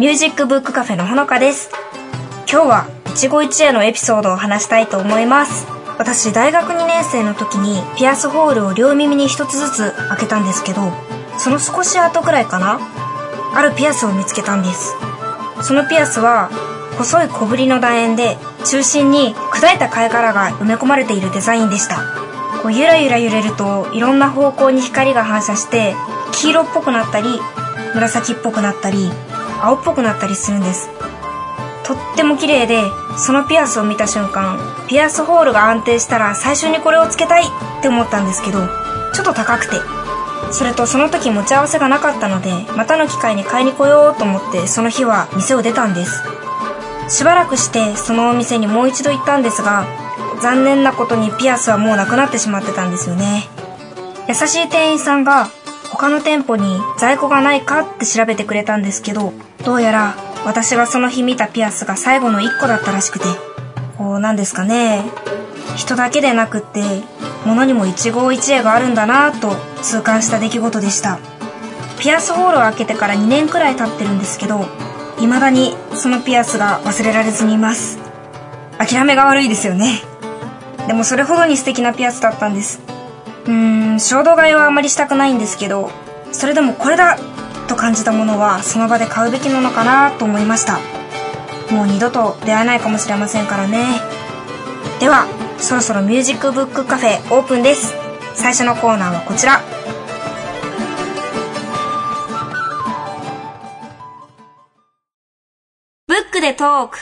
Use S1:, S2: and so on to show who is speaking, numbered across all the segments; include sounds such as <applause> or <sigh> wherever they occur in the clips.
S1: ミュージックブックカフェのほのかです。今日は一期一会のエピソードを話したいと思います。私大学2年生の時にピアスホールを両耳に一つずつ開けたんですけどその少し後くらいかなあるピアスを見つけたんです。そのピアスは細い小ぶりの楕円で中心に砕いた貝殻が埋め込まれているデザインでした。こうゆらゆら揺れるといろんな方向に光が反射して黄色っぽくなったり紫っぽくなったり青っぽくなったりするんです。とっても綺麗でそのピアスを見た瞬間ピアスホールが安定したら最初にこれをつけたいって思ったんですけどちょっと高くて。それとその時持ち合わせがなかったのでまたの機会に買いに来ようと思ってその日は店を出たんです。しばらくしてそのお店にもう一度行ったんですが残念なことにピアスはもうなくなってしまってたんですよね。優しい店員さんが他の店舗に在庫がないかって調べてくれたんですけどどうやら私がその日見たピアスが最後の1個だったらしくて。こうなんですかね。人だけでなくって物にも一期一会があるんだなぁと痛感した出来事でした。ピアスホールを開けてから2年くらい経ってるんですけど未だにそのピアスが忘れられずにいます。諦めが悪いですよね。でもそれほどに素敵なピアスだったんです。うーん衝動買いはあまりしたくないんですけどそれでもこれだと感じたものはその場で買うべきなのかなと思いました。もう二度と出会えないかもしれませんからね。ではそろそろミュージックブックカフェオープンです。最初のコーナーはこちら。ブックでトーク。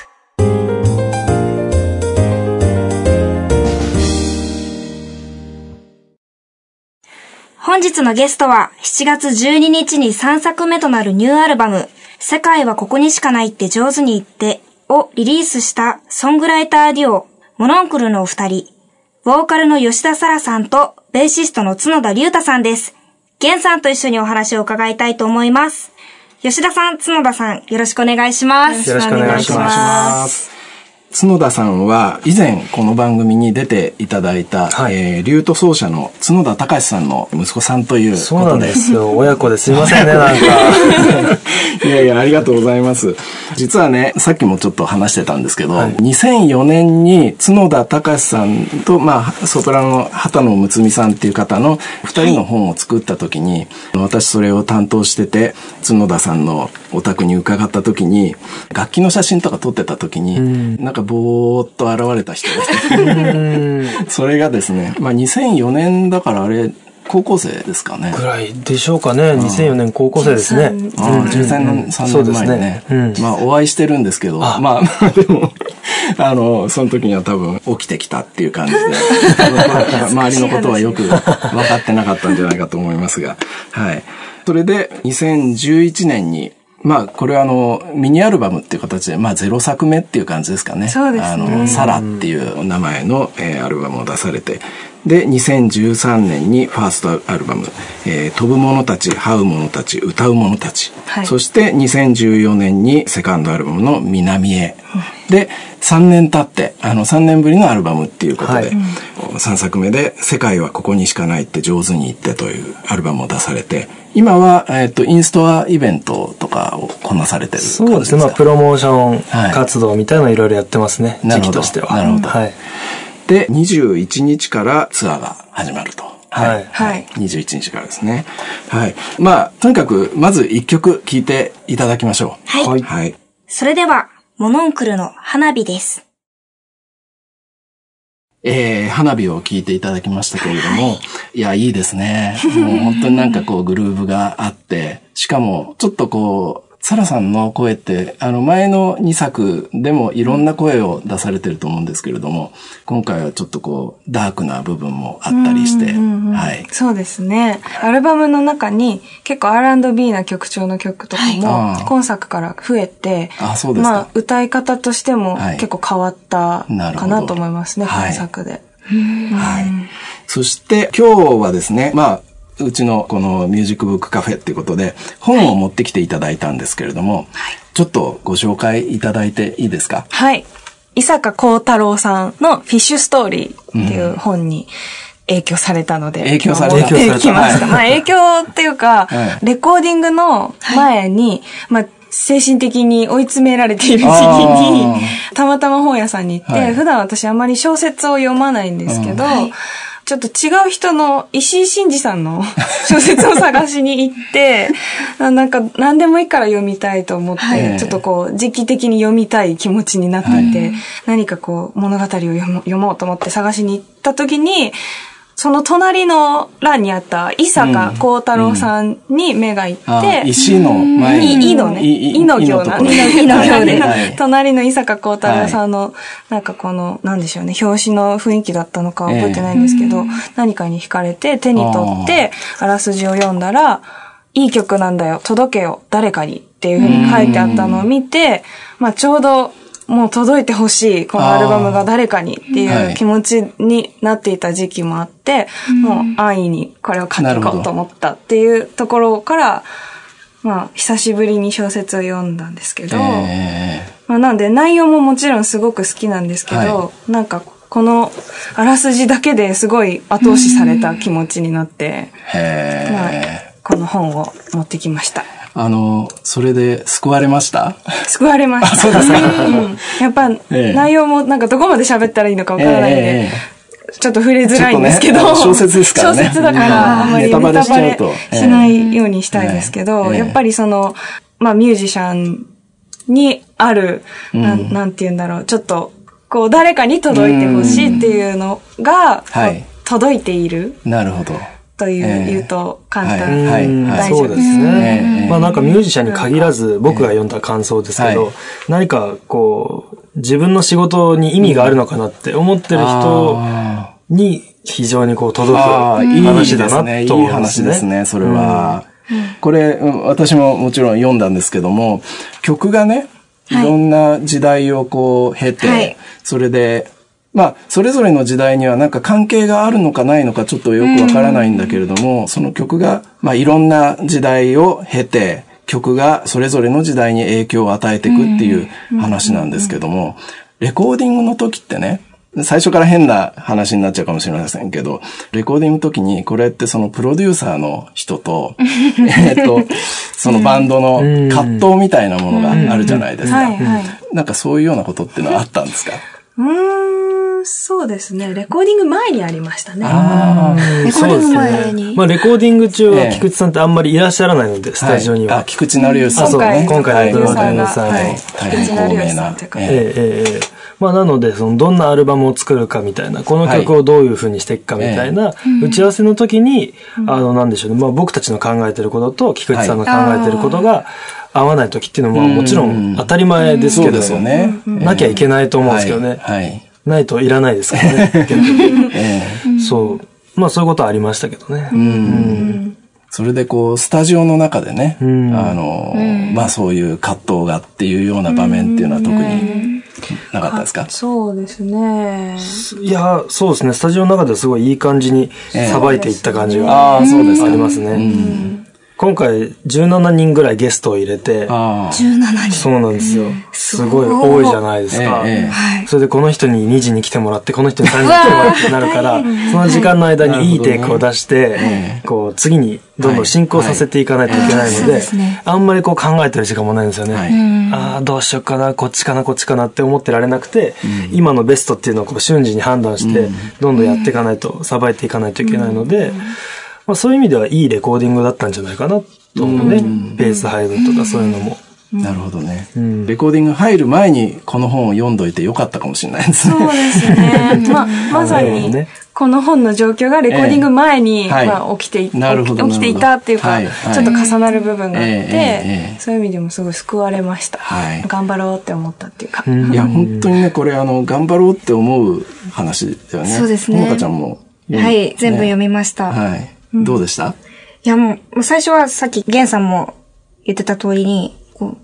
S1: 本日のゲストは7月12日に3作目となるニューアルバム世界はここにしかないって上手に言ってをリリースしたソングライターデュオモノンクルのお二人ボーカルの吉田沙羅さんとベーシストの角田隆太さんです。ゲンさんと一緒にお話を伺いたいと思います。吉田さん、角田さん、よろしくお願いします。
S2: よろしくお願いします。
S3: 角田さんは以前この番組に出ていただいた、
S2: はい
S3: えー、リュート奏者の角田隆さんの息子さんということで。
S2: そうなんですよ。親子ですいませんね、なんか。<laughs>
S3: いやいや、ありがとうございます。実はね、さっきもちょっと話してたんですけど、
S2: はい
S3: 2004年に角田隆さんと、まあ、ソプラノの畑野睦美さんっていう方の二人の本を作った時に、私それを担当してて、角田さんのお宅に伺った時に、楽器の写真とか撮ってた時に、
S2: ん
S3: なんかぼーっと現れた人。がいて、<laughs> それがですね、まあ2004年だからあれ、高校生ですかね。
S2: ぐらいでしょうかね。2004年高校生ですね。
S3: ああ、13年、3年前にね。
S2: うん。
S3: まあ、お会いしてるんですけど、
S2: あ。
S3: まあ、でも、<laughs> あの、その時には多分起きてきたっていう感じで、<laughs> 周りのことはよく分かってなかったんじゃないかと思いますが、はい。それで、2011年に、まあ、これはあの、ミニアルバムっていう形で、まあ、ゼロ作目っていう感じですかね。
S1: そうですね
S3: あの、サラっていう名前の、えーアルバムを出されて、で、2013年にファーストアルバム、えー飛ぶ者たち、這う者たち、歌う者たち。
S1: はい
S3: そして2014年にセカンドアルバムの南へ。で、3年経って、あの、3年ぶりのアルバムっていうことで、
S2: はい
S3: 3作目で、世界はここにしかないって上手に言ってというアルバムを出されて、今は、えっ、と、インストアイベントとかをこなされてる感じ
S2: そうですね。まあ、プロモーショ
S3: はい
S2: ン活動みたいなのいろいろやってますね。
S3: なるほど
S2: 時期としては。
S3: なるほど
S2: はい。
S3: で、21日からツアーが始まると。
S2: はい
S1: はい
S3: 21日からですね。はい。まあ、とにかく、まず一曲聴いていただきましょう。
S1: はい
S3: はい。はい。
S1: それでは、モノンクルの花火です。
S3: えー、花火を聴いていただきましたけれども、い、や、いいですね。もう本当になんかこうグルーヴがあって、しかもちょっとこう、サラさんの声って、あの前の2作でもいろんな声を出されてると思うんですけれども、今回はちょっとこう、ダークな部分もあったりして、はい。
S4: そうですね。アルバムの中に結構 R&B な曲調の曲とかも今作から増えて、
S3: あそうですか
S4: まあ歌い方としても
S3: はい
S4: 結構変わったかなと思いますね、
S3: はい
S4: 今作で。
S3: はい。そして今日はですね、まあ、うちのこのミュージックブックカフェっていうことで、本を持ってきていただいたんですけれども、ちょっとご紹介いただいていいですか？
S4: はい。伊坂幸太郎さんのフィッシュストーリーっていう本に影響されたので、
S3: 影響され
S4: てきました。
S3: はい。
S4: まあ影響っていうか、
S3: はい。
S4: レコーディングの前に、まあ精神的に追い詰められている時期
S3: あ
S4: に、たまたま本屋さんに行って、
S3: はい。
S4: 普段私あまり小説を読まないんですけど、
S3: うん
S4: ちょっと違う人の石井真二さんの <laughs> 小説を探しに行って、あなんか何でもいいから読みたいと思って、
S3: はい。
S4: ちょっとこう時期的に読みたい気持ちになっていて、何かこう物語を読も読もうと思って探しに行った時に、その隣の欄にあった伊坂幸太郎さんに目が行
S3: あ
S4: って、
S3: 石の前に。
S4: いいのね。
S3: い
S4: いの行なんで。いの行で
S3: はい。
S4: 隣の伊坂幸太郎さんの、なんかこの、なんでしょうね、表紙の雰囲気だったのかは覚えてないんですけど、何かに惹かれて手に取って、あらすじを読んだら、いい曲なんだよ、届けよ、誰かにっていうふうに書いてあったのを見て、まあちょうど、もう届いてほしい、このアルバムが誰かにって
S3: い
S4: い。う気持ちになっていた時期もあって、もう安易にこれを書きこうと思ったっていうところから、まあ、久しぶりに小説を読んだんですけど、
S3: え
S4: まあ、なんで内容ももちろんすごく好きなんですけど、
S3: は
S4: なんかこのあらすじだけですごい後押しされた気持ちになって、まあ
S3: え。、
S4: この本を持ってきました。
S3: あの、それで救われました？
S4: 救われました。そうですか。うん、やっぱ、
S3: ええ。
S4: 内容もなんかどこまで喋ったらいいのかわからないんで、
S3: え
S4: ちょっと触れづらいんですけど、
S3: ね小説ですからね。
S4: 小説だから、あんまりネタバレ
S3: し
S4: ないようにしたいですけど、
S3: ええ。
S4: やっぱりその、まあミュージシャンにある、なんなんて言うんだろう、ちょっと、こう誰かに届いてほしいっていうのが、届いている。
S3: なるほど。
S4: という、
S3: ええ
S4: 言うと簡単、
S3: はい。はい。
S2: そうです
S3: え
S2: ね。
S3: え
S2: まあなんかミュージシャンに限らず僕が読んだ感想ですけ
S3: は
S2: ど、何かこう、自分の仕事に意味があるのかなって思ってる人
S3: あ
S2: に非常にこう届く
S3: ああ、いい
S2: 話だなと思いますね。
S3: 話ですね、それは。これ、うん私ももちろん読んだんですけども、曲がね、いろんな時代をこう経て、
S4: はい。
S3: それで、まあ、それぞれの時代にはなんか関係があるのかないのかちょっとよくわからないんだけれども、その曲が、まあ、いろんな時代を経て、曲がそれぞれの時代に影響を与えていくっていう話なんですけども、レコーディングの時ってね、最初から変な話になっちゃうかもしれませんけど、レコーディングの時にこれってそのプロデューサーの人と、<laughs> えっと、そのバンドの葛藤みたいなものがあるじゃないですか。なんかそういうようなことっていうのはあったんですか？
S4: うーん、そうですね。レコーディング前にありましたね。
S3: あ
S1: レコーディング前に。
S2: まあレコーディング中は
S3: ええ。
S2: 菊池さんってあんまりいらっしゃらないので、スタジオには。
S3: あ、菊池成吉さん
S2: あそう。今回の
S3: はい。
S2: ドラマさん
S3: はい。大変高名な。
S2: ええ。ええええ。まあなので、そのどんなアルバムを作るかみたいな、この曲をどういう風にしていくかみたいな、打ち合わせの時に、あの、なんでしょうね、まあ僕たちの考えてることと菊池さんの考えてることが合わない時っていうのももちろん当たり前ですけど、
S3: ね。
S2: なきゃいけないと思うんですけどね。
S3: はい。はい
S2: ないといらないですからね。<laughs> そう。まあそういうことはありましたけどね。
S3: それでこう、スタジオの中でね、
S2: ん
S3: あの、まあそういう葛藤がっていうような場面っていうのは特になかったですか？
S4: そうですね。
S2: いや、そうですね。スタジオの中ではすごいいい感じにさばいていった感じが
S3: ああ、そうですか。
S2: ありますね。今回17人ぐらいゲストを入れて、
S3: ああ。
S1: 17人。
S2: そうなんですよ。すごい多いじゃないですか。それでこの人に2時に来てもらって、この人に3時に来てもらってなるから、その時間の間にいいテイクを出して、こう次にどんどん進行させていかないといけないので、あんまりこう考えてる時間もないんですよね。
S3: はい。
S2: ああ、どうしようかな、こっちかな、こっちかなって思ってられなくて、今のベストっていうのをこう瞬時に判断して、どんどんやっていかないと、さばいていかないといけないので、まあそういう意味ではいいレコーディングだったんじゃないかなと思うね。ペース配分とかそういうのも。
S3: なるほどね、
S2: ん
S3: レコーディング入る前にこの本を読んどいてよかったかもしれないですね。
S4: そうですね。<laughs> まあ、まさにこの本の状況がレコーディング前に、
S3: ええはい
S4: まあ、起きてい
S3: なるほど
S4: 起きていたっていうか、ちょっと重なる部分があって、
S3: ええええ
S4: そういう意味でもすごい救われました。
S3: はい
S4: 頑張ろうって思ったっていうか。
S2: ん
S3: いや、本当にね、これあの、頑張ろうって思う話だよね。
S1: そうですね
S3: ほのかちゃんも。
S1: はい、全部読み
S3: ま
S1: ました。
S3: はい。どうでした？
S1: いやもう、最初はさっきゲンさんも言ってた通りに、こう、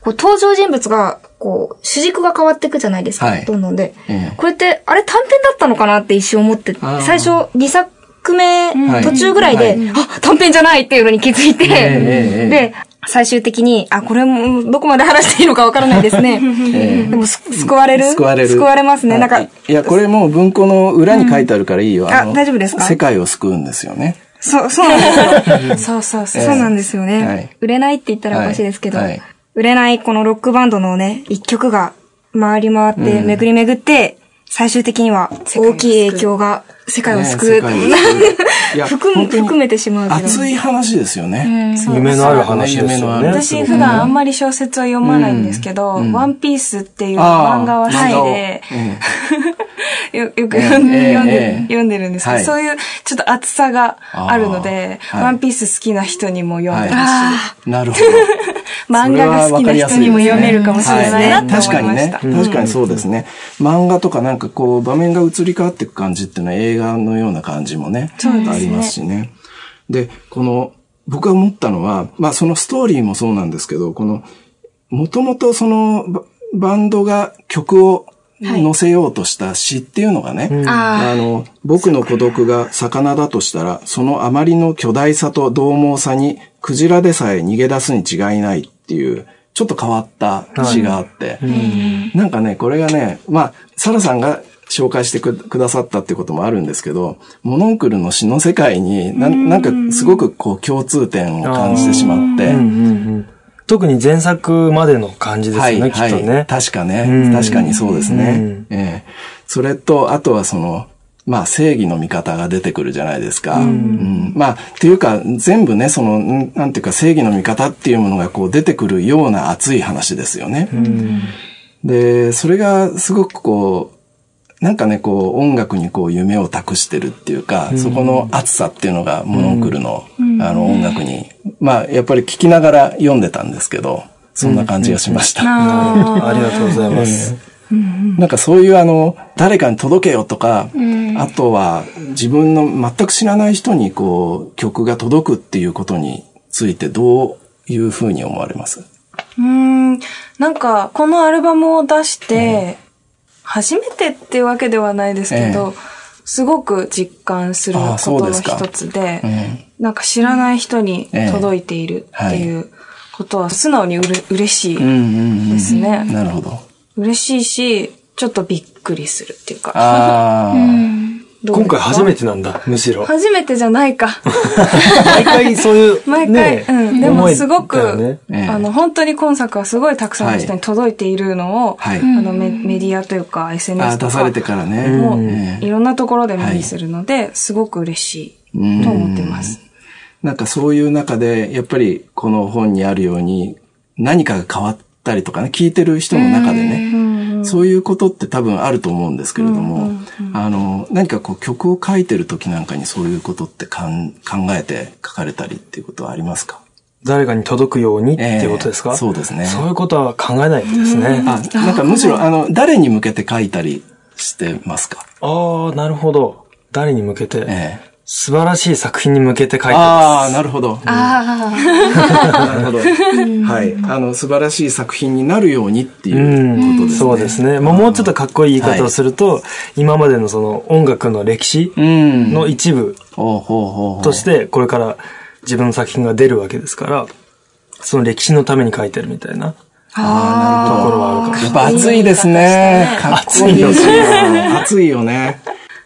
S1: こう登場人物が、こう、主軸が変わっていくじゃないですか。
S3: はい
S1: どんどんで。
S3: ええ
S1: これって、あれ短編だったのかなって一瞬思って最初2作目
S3: はい
S1: 途中ぐらいで、
S3: はい
S1: あ、短編じゃないっていうのに気づいて、
S3: ええええ
S1: で、最終的に、あ、これもどこまで話していいのかわからないですね。<laughs>
S3: ええ
S1: でもす、救われる？
S3: 救われる。
S1: 救われますね。
S3: はい
S1: なんか、
S3: いや、これもう文庫の裏に書いてあるからいいよ。
S1: んあ大丈夫ですか？
S3: 世界を救うんですよね。
S1: そう、そうなんですよ。
S4: そうそうそう。
S1: そうなんですよね。
S3: はい
S1: 売れないって言ったらおかしいですけど、
S3: はいはい
S1: 売れないこのロックバンドのね、一曲が回り回って、
S3: うん
S1: 巡り巡って、最終的には大きい影響が世界を救う。<laughs> 含含めてしまうけど。
S3: 熱い話ですよね。
S2: 夢のある話ですよね。
S4: 私普段あんまり小説を読まないんですけど、
S3: うん
S4: ワンピースっていう漫画は好きで、<laughs>
S3: え
S4: よよく
S3: ええ
S4: 読んで,、るんですけど、
S3: はい
S4: そういうちょっと熱さがあるので、ワンピース好きな人にも読んでほしい。
S3: えなるほど。
S4: 漫画が好きな人にも読めるかもしれないなって思いました。
S3: はい確かにね。確かにそうですね。漫画とかなんかこう場面が移り変わっていく感じっていうのは映画のような感じもね、
S4: そうですね
S3: ありますしね。で、この僕が思ったのは、まあそのストーリーもそうなんですけど、この、もともとそのババンドが曲を載せようとした詩っていうのがね、あの、僕の孤独が魚だとしたら、そのあまりの巨大さと獰猛さに、クジラでさえ逃げ出すに違いないっていう、ちょっと変わった詩があって、なんかね、これがね、まあ、サラさんが紹介してくくださったってこともあるんですけど、モノンクルの詩の世界にな、なんかすごくこう共通点を感じてしまって、
S2: うんうんうん特に前作までの感じですよね、きっとね。
S3: 確か
S2: う
S3: ね
S2: ん。
S3: 確かにそうですね。
S2: うん。
S3: ええ。それと、あとはその、まあ正義の味方が出てくるじゃないですか。うん。まあ、っていうか、全部ね、その、んなんていうか正義の味方っていうものがこう出てくるような熱い話ですよね。で、それがすごくこう、なんかね、こう、音楽にこう、夢を託してるっていうか、そこの熱さっていうのが、モノンクルの、あの、音楽に、まあ、やっぱり聞きながら読んでたんですけど、そんな感じがしました。<laughs>
S2: ありがとうございます。
S3: なんかそういうあの、誰かに届けよとか、あとは自分の全く知らない人にこう、曲が届くっていうことについてどういうふうに思われます？
S4: うーん、なんか、このアルバムを出して、初めてっていうわけではないですけど、すごく実感することの一つで、
S3: え
S4: なんか知らない人に届いているっていうことは素直にうれ嬉しい
S3: うんうんうん。
S4: ですね。
S3: なるほど。
S4: 嬉しいし、ちょっとびっくりするっていうか。
S3: ああ、<laughs>
S2: 今回初めてなんだ、むしろ。
S4: 初めてじゃないか。
S2: 毎回そういう、<laughs>
S4: 毎回、
S2: ね
S4: うん。でもすごく、
S2: ね
S3: ええ
S4: あの、本当に今作はすごいたくさんの人に届いているのを、
S3: はい
S4: あのメ、メディアというか
S3: あ
S4: SNS とか、
S3: 出されてからね。
S4: もう、
S3: ええ
S4: いろんなところで目にするので、すごく嬉しいと思ってます。
S3: なんかそういう中で、やっぱりこの本にあるように、何かが変わったりとかね、聞いてる人の中でね、そういうことって多分あると思うんですけれども、あの、何かこう曲を書いてる時なんかにそういうことってかん考えて書かれたりっていうことはありますか？
S2: 誰かに届くようにっていうことですか、
S3: ええそうですね。
S2: そういうことは考えないですね。
S3: あ、なんかむしろ、あの、誰に向けて書いたりしてますか？
S2: ああ、なるほど。誰に向けて、
S3: ええ。
S2: 素晴らしい作品に向けて書いて
S3: ああ、
S2: ます。
S3: なるほど。
S1: あ
S3: なるほど。はい。あの、素晴らしい作品になるようにっていうことですね。
S2: そうですね。まあ、もうちょっとかっこいい言い方をすると、今までのその音楽の歴史
S3: うん。
S2: の一部
S3: ほうほうほうほう
S2: として、これから自分の作品が出るわけですから、その歴史のために書いてるみたいなところはあるかもしれない。
S3: やっぱ熱いですね。かっこいいですね。熱いよね。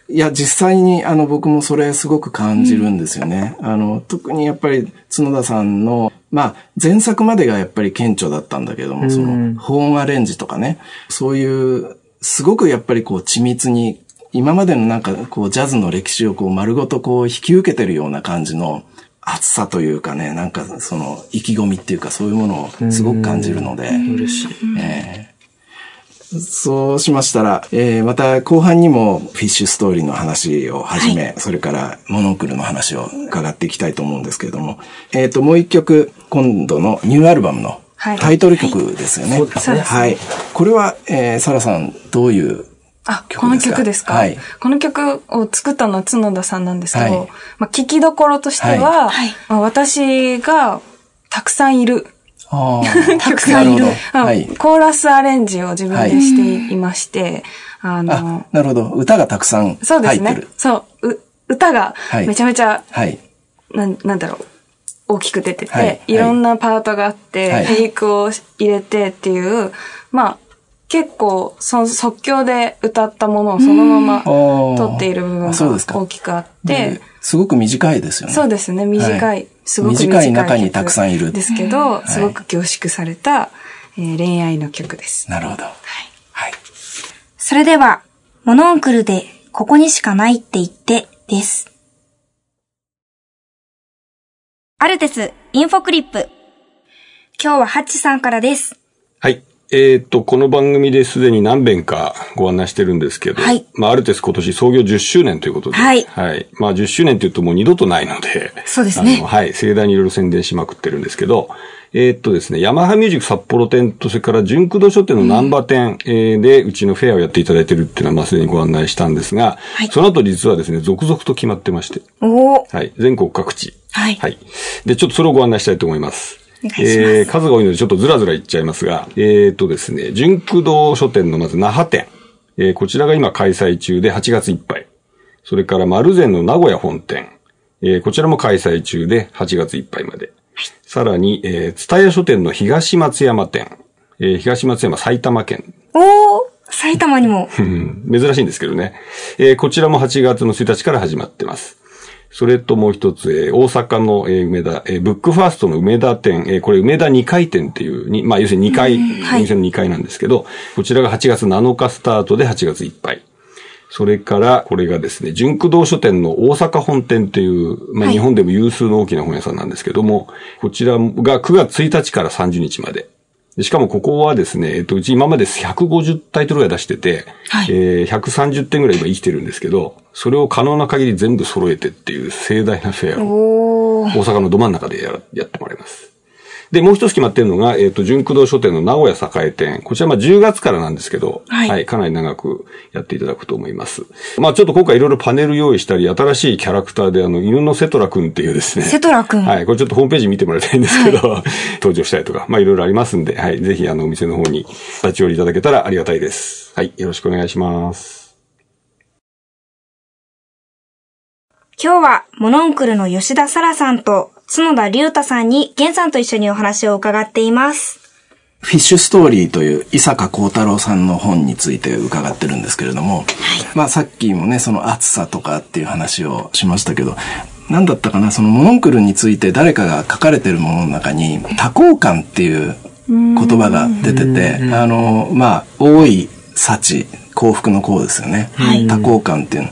S3: いや、実際に、あの、僕もそれすごく感じるんですよね。あの、特にやっぱり、角田さんの、まあ、前作までがやっぱり顕著だったんだけども、その、保音アレンジとかね、そういう、すごくやっぱりこう、緻密に、今までのなんか、こう、ジャズの歴史をこう、丸ごとこう、引き受けてるような感じの、熱さというかね、なんかその意気込みっていうかそういうものをすごく感じるので。
S2: 嬉しい。
S3: えーそうしましたら、えー、また後半にもフィッシュストーリーの話をはじめ、はい、それからモノクルの話を伺っていきたいと思うんですけれども、えっ、ー、と、もう一曲、今度のニューアルバムのタイトル曲ですよね。はい。はい、そうですね。はい。これは、えー、サラさん、どういう
S4: あ、この曲ですか？はい。この曲を作ったのは角田さんなんですけど、はい、まあ、聞きどころとしては、はい、まあ、私がたくさんいる。<laughs> たくさんいる、はい。コーラスアレンジを自分でしていまして、
S3: あのなるほど。歌がたくさん入ってる。そうですね。
S4: そう。う歌がめちゃめちゃ、はい、ななんだろう。大きく出てて、はい、いろんなパートがあって、はい、フェイクを入れてっていう、まあ、結構、その即興で歌ったものをそのまま撮っている部分が大きくあって、
S3: すごく短いですよね。
S4: そうですね、短い。はい、すごく
S3: 短い中にたくさんいる。
S4: ですけど、すごく凝縮された、えー、恋愛の曲です。
S3: なるほど。はい。はい。
S1: それでは、モノンクルで、ここにしかないって言って、です。アルテス、インフォクリップ。今日はハッチさんからです。
S5: はい。えっ、と、この番組ですでに何遍かご案内してるんですけど、はい、まあ、アルテス今年創業10周年ということで、はい。はい。まあ、10周年って言うともう二度とないので、
S1: そうですね。
S5: はい。盛大にいろいろ宣伝しまくってるんですけど、えっ、とですね、ヤマハミュージック札幌店と、それから純駆動書店の南波店、うん、で、うちのフェアをやっていただいてるっていうのは、まあ、すでにご案内したんですが、はい、その後実はですね、続々と決まってまして、
S1: お
S5: はい。全国各地。はい。はい。で、ちょっとそれをご案内したいと思います。えー、数が多いのでちょっとずらずらいっちゃいますが、えっ、ー、とですね、純駆動書店のまず那覇店。えー、こちらが今開催中で8月いっぱい。それから丸善の名古屋本店。えー、こちらも開催中で8月いっぱいまで。さらに、えー、蔦屋書店の東松山店。えー、東松山埼玉県。
S1: おー埼玉にも。
S5: 珍しいんですけどね。えー、こちらも8月の1日から始まってます。それともう一つ、えー、大阪の、えー、梅田、えー、ブックファーストの梅田店、えー、これ梅田2階店っていう、にまあ要するに2階、お店の2階なんですけど、こちらが8月7日スタートで8月いっぱい。それから、これがですね、純駆動書店の大阪本店っていう、まあ、日本でも有数の大きな本屋さんなんですけども、はい、こちらが9月1日から30日まで。しかもここはですね、えっと、うち今まで150タイトルぐらい出してて、はい、えー、130点ぐらい今生きてるんですけど、それを可能な限り全部揃えてっていう盛大なフェアを、大阪のど真ん中でややってもらいます。で、もう一つ決まってるのが、えっ、ー、と、純駆動書店の名古屋栄店。こちらまあ10月からなんですけど、はい、はい、かなり長くやっていただくと思います。まあちょっと今回いろいろパネル用意したり、新しいキャラクターであの、犬のセトラくんっていうですね。
S1: セトラくん
S5: はい。これちょっとホームページ見てもらいたいんですけど、はい、<laughs> 登場したりとか、まあいろいろありますんで、はい。ぜひあの、お店の方に立ち寄りいただけたらありがたいです。はい。よろしくお願いします。
S1: 今日は、モノンクルの吉田沙羅さんと、角田隆太さんに、源さんと一緒にお話を伺っています。
S3: フィッシュストーリーという伊坂幸太郎さんの本について伺ってるんですけれども、はい、まあさっきもね、その暑さとかっていう話をしましたけど、何だったかな、そのモノンクルについて誰かが書かれてるものの中に、多幸感っていう言葉が出てて、あの、まあ、多い幸、幸福の幸ですよね。はい、多幸感っていうの。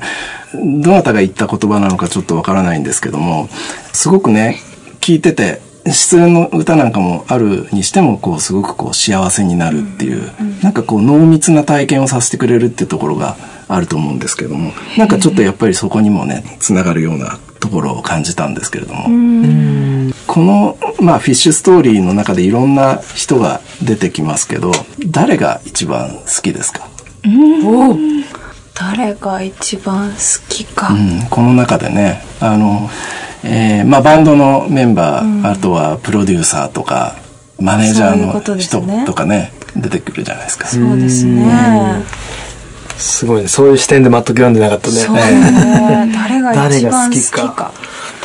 S3: どなたが言った言葉なのかちょっとわからないんですけども、すごくね、聞いてて、失恋の歌なんかもあるにしても、こう、すごくこう、幸せになるっていう、なんかこう、濃密な体験をさせてくれるっていうところがあると思うんですけども、なんかちょっとやっぱりそこにもね、つながるようなところを感じたんですけれども、この、まあ、フィッシュストーリーの中でいろんな人が出てきますけど、誰が一番好きですか？
S4: お誰が一番好きか、う
S3: ん、この中でねあの、えーまあ、バンドのメンバー、うん、あとはプロデューサーとかマネージャーの人とかね、ね、出てくるじゃないですか。
S4: そうですね。
S2: すごいね。そういう視点で全く読んでなかったね。そう
S4: ね。誰が一番 <laughs> 好きか。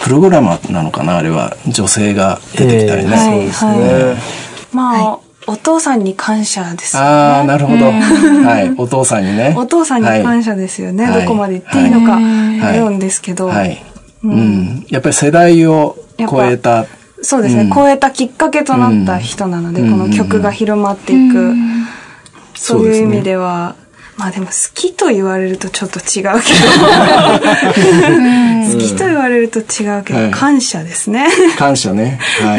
S3: プログラマーなのかなあれは。女性が出てきたりね、えー、そうですね、はい、
S4: まあ、はいお父さんに感謝です
S3: よね。ああ、なるほど。はい。お父さんにね。
S4: お父さんに感謝ですよね。はい、どこまで言っていいのか迷うんですけど。はい。
S3: うん。やっぱり世代を超えた。
S4: そうですね、うん、超えたきっかけとなった人なので、うん、この曲が広まっていく。そういう意味では、まあでも好きと言われるとちょっと違うけど。好きと言われると違うけど、
S3: はい
S4: 感謝ですね。
S3: 感謝ね。は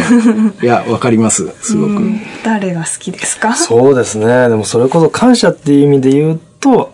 S3: い。いや、わかります。すごく。
S4: うん誰が好きですか？
S2: そうですね。でもそれこそ感謝っていう意味で言うと、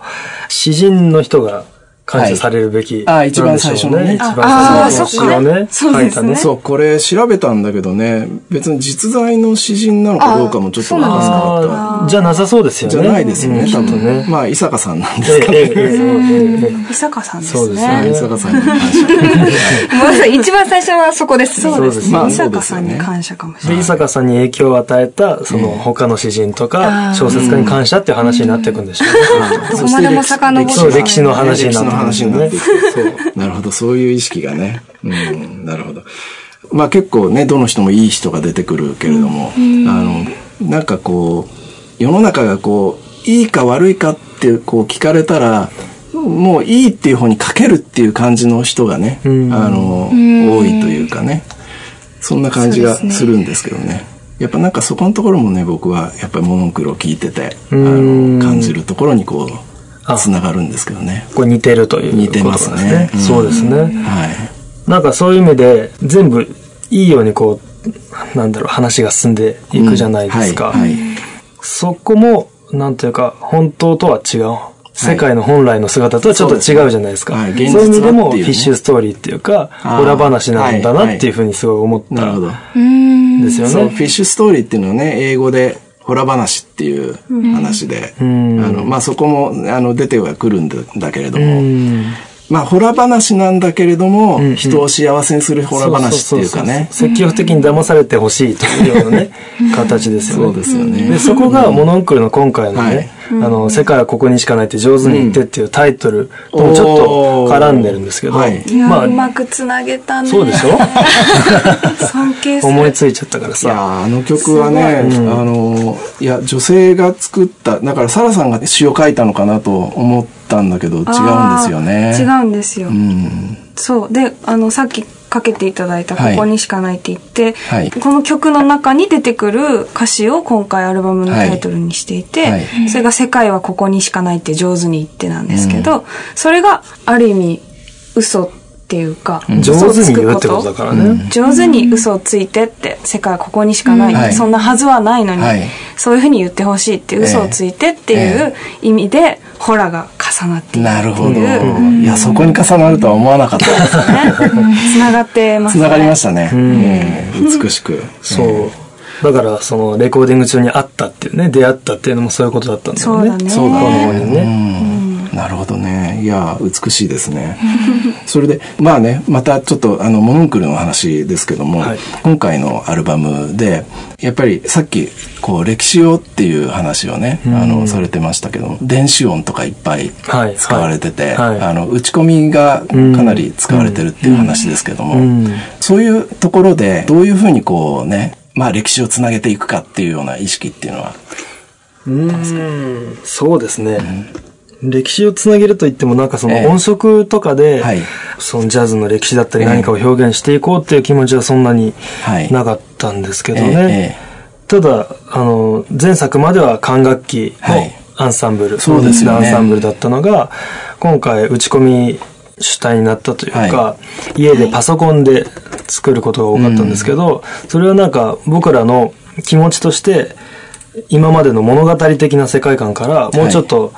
S2: 詩人の人が感謝されるべき、
S3: はいあ一番最初のね
S2: 一番
S4: あ
S2: 最初の詩をね、書いたね。
S3: そう、これ調べたんだけどね、別に実在の詩人なのかどうかもちょっとわかんなかった。
S2: じゃなさそうですよね。
S3: じゃないですよね、
S2: うん
S3: 多
S2: きっとね
S3: 分。。まあ、伊坂さんなんで
S2: え
S3: すかね。
S2: ええええええ
S4: 伊坂さんです
S2: そうです
S3: はい
S4: ね。
S3: 伊坂さんに感謝。<laughs>
S1: 一番最初はそこですね。
S4: そうですね。
S3: まあ
S4: 伊坂さんに感謝かもしれ
S2: で、
S4: ない。
S2: 伊坂さんに影響を与えた、その他の詩人とか、小説家に感謝っていう話になっていくんでしょうね。
S1: どこまでも遡って
S2: そう、歴史の話になって
S3: 話になっていく。
S2: そう。
S3: なるほど、そういう意識がね。うん、なるほど。まあ結構ね、どの人もいい人が出てくるけれども、あの、なんかこう、世の中がこう、いいか悪いかってこう聞かれたら、もういいっていう方にかけるっていう感じの人がね、あ
S2: ん
S3: の、多いというかね、そんな感じがするんですけどね。やっぱなんかそこのところもね、僕はやっぱりモノクロを聞いてて、あ
S2: ん
S3: の、感じるところにこう、
S2: あ
S3: つながるんですけどね。
S2: これ似てるという
S3: 似てますね。うん
S2: そうですね。
S3: はい。
S2: なんかそういう意味で、全部いいようにこう、なんだろう、話が進んでいくじゃないですか。
S3: うんはいはい
S2: そこも、なんていうか、本当とは違う。世界の本来の姿とはちょっと違うじゃないですか。
S3: はい
S2: そういう意味でも、フィッシュストーリーっていうか、裏話なんだなっていうふうにすごい思った
S3: なるほど。
S2: んですよ
S3: そう、
S2: ね。
S3: フィッシュストーリーっていうのはね、英語で、ホラ話っていう話で、あ
S2: ん。
S3: の、まあ、そこも、あの、出てはくるんだだけれど
S2: う
S3: も、
S2: ん。
S3: まあ、ホラ話なんだけれども、人を幸せにするホラ話っていうかね。
S2: 積極的に騙されてほしいというようなね、<laughs> 形ですよね。
S3: そうですよね。
S2: で、そこがモノンクルの今回のね、あの、世界はここにしかないって上手に言ってっていうタイトルともちょっと絡んでるんですけど、まあ
S4: う、まくつなげたね。
S2: そうでしょ？<laughs>
S4: 尊敬する。
S2: 思いついちゃったから
S3: いやあの曲はね、あの、いや、女性が作った、だからサラさんが詩を書いたのかなと思ったんだけど、違うんですよね。
S4: 違うんですよ。
S3: うん。
S4: そう。で、あの、さっきかけていただいた、こ
S3: はい。
S4: こにしかないって言って、
S3: はい。
S4: この曲の中に出てくる歌詞を今回アルバムのタイトルにしていて、
S3: はい。はい。
S4: それが世界はここにしかないって上手に言ってなんですけど、それがある意味嘘っていうか、
S2: 上
S4: 嘘をつく
S2: 手に言うってことだからね。
S4: 上手に嘘をついてって、世界はここにしかない、
S3: はい
S4: そんなはずはないのに、
S3: はい
S4: そういうふうに言ってほしいって嘘をついてっていう意味で、ホラが重なっている
S3: なるほど。
S4: ってい
S3: や、そこに重なるとは思わなかったですね。
S4: つながってます
S3: つながりましたね。ええ美しく。
S2: そう。だから、その、レコーディング中に会ったっていうね、出会ったっていうのもそういうことだったんだよね。
S4: そうだね。
S3: そうだね。なるほどね。いや、美しいですね。<laughs> それで、まあね、またちょっと、あの、モノンクルの話ですけども、
S2: はい。
S3: 今回のアルバムで、やっぱりさっき、こう、歴史をっていう話をね、あの、されてましたけども、電子音とかいっぱい
S2: はい。
S3: 使われてて、
S2: はい。
S3: あの、打ち込みがかなり使われてるっていう話ですけども、
S2: うん。
S3: そういうところで、どういうふうにこうね、まあ歴史をつなげていくかっていうような意識っていうのは、
S2: うん、そうですね。歴史をつなげると言ってもなんかその
S3: ええ。
S2: 音色とかで、
S3: はい。
S2: そのジャズの歴史だったり何かを表現していこうっていう気持ちはそんなに
S3: はい。
S2: なかったんですけど
S3: ええ
S2: ね。ただ、あの、前作までは管楽器の
S3: はい。
S2: アンサンブル、
S3: そうですよね。
S2: アンサンブルだったのが、今回打ち込み主体になったというか、
S3: は
S2: 家でパソコンで作ることが多かったんですけど、それはなんか僕らの気持ちとして、今までの物語的な世界観からもうちょっと、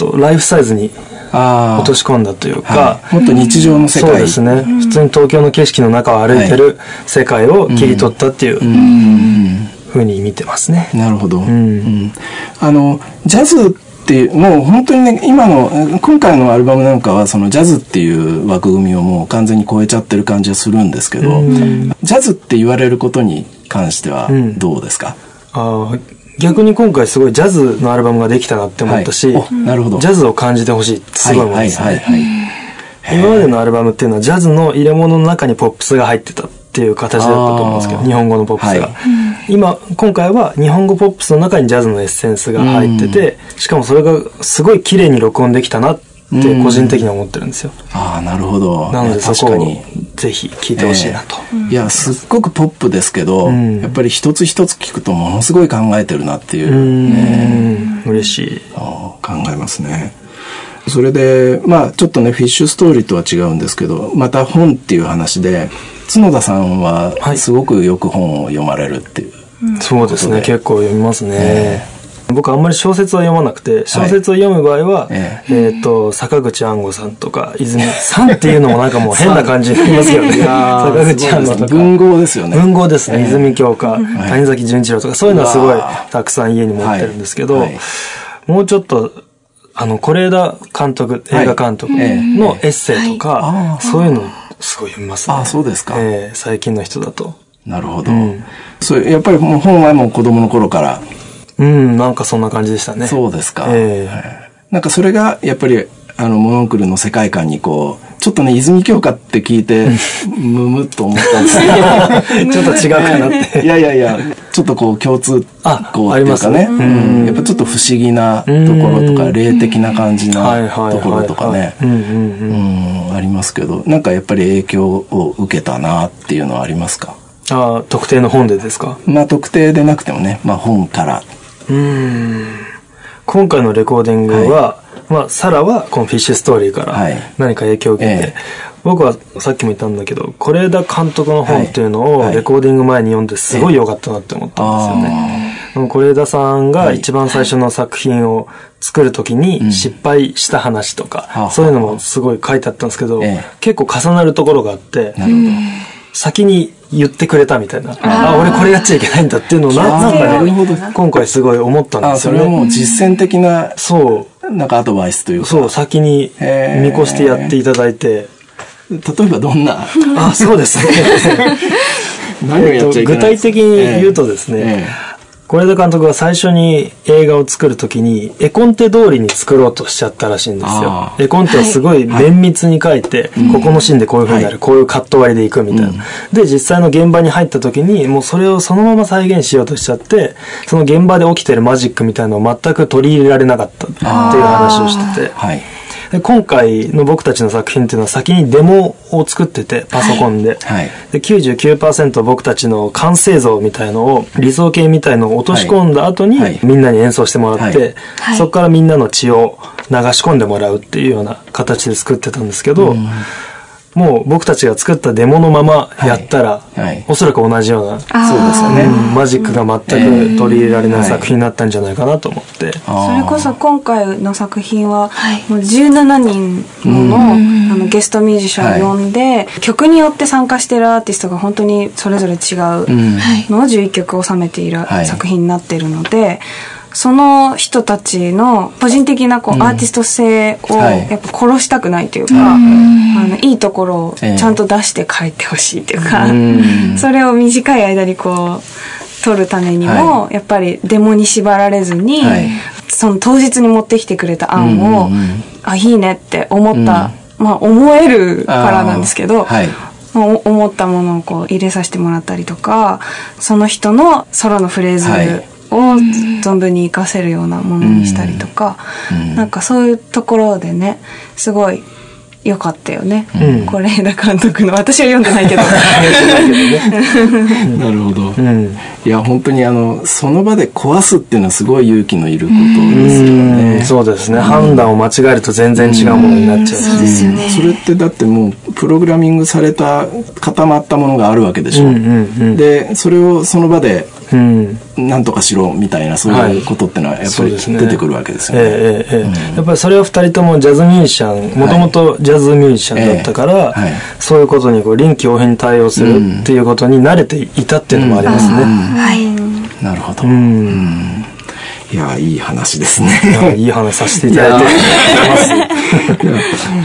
S2: とライフサイズに
S3: ああ
S2: 落とし込んだというか、
S3: はい。もっと日常の世界。
S2: そうですね、普通に東京の景色の中を歩いてる世界を切り取ったっていうふうに見てますね。
S3: なるほど。
S2: ん。
S3: うん。あの、ジャズっていう、もう本当にね、今の、今回のアルバムなんかは、そのジャズっていう枠組みをもう完全に超えちゃってる感じはするんですけど、ジャズって言われることに関しては
S2: ん。
S3: どうですか、
S2: あー逆に今回すごいジャズのアルバムができたなって思ったし、
S3: はい。おなるほど。
S2: ジャズを感じてほしいってすごい思うんですね。今までのアルバムっていうのはジャズの入れ物の中にポップスが入ってたっていう形だったと思うんですけど、日本語のポップスが。
S3: はい。
S2: 今、今回は日本語ポップスの中にジャズのエッセンスが入ってて、しかもそれがすごい綺麗に録音できたなっって個人的には思ってるんですよ。
S3: ああ、なるほど。
S2: なのでそこを
S3: 確かに。
S2: ぜひ聞いてほしいなと。
S3: いや、すっごくポップですけど、
S2: ん
S3: やっぱり一つ一つ聞くとものすごい考えてるなっていう、
S2: うん、嬉しい。
S3: 考えますね。それで、まあちょっとね、フィッシュストーリーとは違うんですけど、また本っていう話で、角田さんは
S2: はい
S3: すごくよく本を読まれるっていう。
S2: そうですね、結構読みますね。僕あんまり小説は読まなくて、小説を読む場合は、
S3: え
S2: えっ、と、坂口安吾さんとか、泉さんっていうのもなんかもう変な感じになりますよね。坂口安吾とか。
S3: 文豪ですよね。
S2: 文豪ですね。
S3: ええ
S2: 泉鏡花、谷崎潤一郎とか、そういうのはすごいたくさん家に持ってるんですけど、
S3: はいはい
S2: もうちょっと、あの、是枝監督、映画監督のエッセイとか、そういうのすごい読みますね。
S3: あそうですか
S2: ええ最近の人だと。
S3: なるほど。そうやっぱりもう本はもう子供の頃から。
S2: うん、なんかそんな感じでしたね。
S3: そうですか。
S2: ええ。
S3: はいなんかそれがやっぱりあのモノクルの世界観にこうちょっとね泉鏡花って聞いて <laughs> むむっと思ったんですけど <laughs>
S2: ちょっと違うかなって。<laughs>
S3: いやいやいやちょっとこう共通
S2: あ
S3: 項っていうかね、
S2: あります
S3: うん。やっぱちょっと不思議なところとか霊的な感じ
S2: はい
S3: な
S2: はい
S3: ところとかね。ありますけど。なんかやっぱり影響を受けたなっていうのはありますか？
S2: ああ、特定の本でですか？
S3: まあ特定でなくてもね、まあ本から。
S2: うーん。今回のレコーディングは、まあ、サラはこのフィッシュストーリーから
S3: はい。
S2: 何か影響を受けて、
S3: ええ。
S2: 僕はさっきも言ったんだけど、是枝監督の本っていうのを
S3: はい。
S2: レコーディング前に読んですごい良かったなって思ったんですよね。うん是枝さんが一番最初の作品を作るときに失敗した話とか、
S3: はあ。
S2: そういうのもすごい書いてあったんですけど、
S3: ええ。
S2: 結構重なるところがあって。先に言ってくれたみたいな。あ俺これやっちゃいけないんだっていうのをななん
S3: あーなるほど
S2: かね、今回すごい思ったん
S3: あ、
S2: ですよね。
S3: それはもう実践的な、
S2: そう。
S3: なんかアドバイスというか。
S2: そう、先に見越してやっていただいて。
S3: 例えばどんな、
S2: あ、そうですね。<laughs>
S3: 何をやっちゃいけない <laughs>
S2: 具体的に言うとですね、
S3: え
S2: 是枝監督は最初に映画を作るときに、絵コンテ通りに作ろうとしちゃったらしいんですよ
S3: あ。
S2: 絵コンテをすごい綿密に書いて、ここのシーンでこういう風になる、こういうカット割りでいくみたいな。で、実際の現場に入ったときに、もうそれをそのまま再現しようとしちゃって、その現場で起きてるマジックみたいなのを全く取り入れられなかったっていう話をしてて
S3: え。はい。
S2: で今回の僕たちの作品っていうのは先にデモを作ってて、パソコンで。
S3: はい。
S2: で、99%僕たちの完成像みたいのを、理想形みたいのを落とし込んだ後に
S3: はい、
S2: みんなに演奏してもらって、
S3: はい。
S1: はい。
S2: そこからみんなの血を流し込んでもらうっていうような形で作ってたんですけど、もう僕たちが作ったデモのままやったら、
S3: はい。はい。
S2: おそらく同じような、
S3: そうですよね。
S2: うんマジックが全く取り入れられない作品になったんじゃないかなと思って。
S4: それこそ今回の作品は
S1: はい。
S4: もう17人もの,、あのゲストミュージシャンを呼んで、曲によって参加してるアーティストが本当にそれぞれ違う
S3: うん。
S4: のを11曲収めている
S3: はい。
S4: 作品になっているので、その人たちの個人的なこう、アーティスト性を
S3: はい。
S4: やっぱ殺したくないというか、あのいいところをちゃんと出して帰ってほしいというか、
S3: うん。<laughs>
S4: それを短い間にこう撮るためにも、やっぱりデモに縛られずに、
S3: はい。
S4: その当日に持ってきてくれた案を、
S3: うんうんうん。
S4: あいいねって思った、まあ思えるからなんですけど、思ったものをこう入れさせてもらったりとかその人のソロのフレーズ
S3: はい
S4: を存分に活かせるようなものにしたりとか、
S3: うん
S4: なんかそういうところでねすごい良かったよね。
S2: うん
S4: 是枝監督の私は読んでないけど。
S3: なるほど。
S2: うん。
S3: いや、本当にあの、その場で壊すっていうのはすごい勇気のいることですよ
S2: うん
S3: ね。
S2: そうですね。判断を間違えると全然違うものになっちゃうし。
S1: そうですよね。
S3: それってだってもうプログラミングされた固まったものがあるわけでしょ、
S2: うんうんうん
S3: でそれをその場で
S2: うん。
S3: 何とかしろみたいなそういうことってのはやっぱり出てくるわけですよね。
S2: ええええええやっぱりそれを二人ともジャズミュージシャン、もともとジャズミュージシャンだったから、
S3: ええはい
S2: そういうことにこう臨機応変に対応するっていうことに慣れていたっていうのもありますね。
S1: はい。
S3: なるほど、
S2: うん。
S3: いやいい話ですね。
S2: いやいい話させていただいて。
S3: いや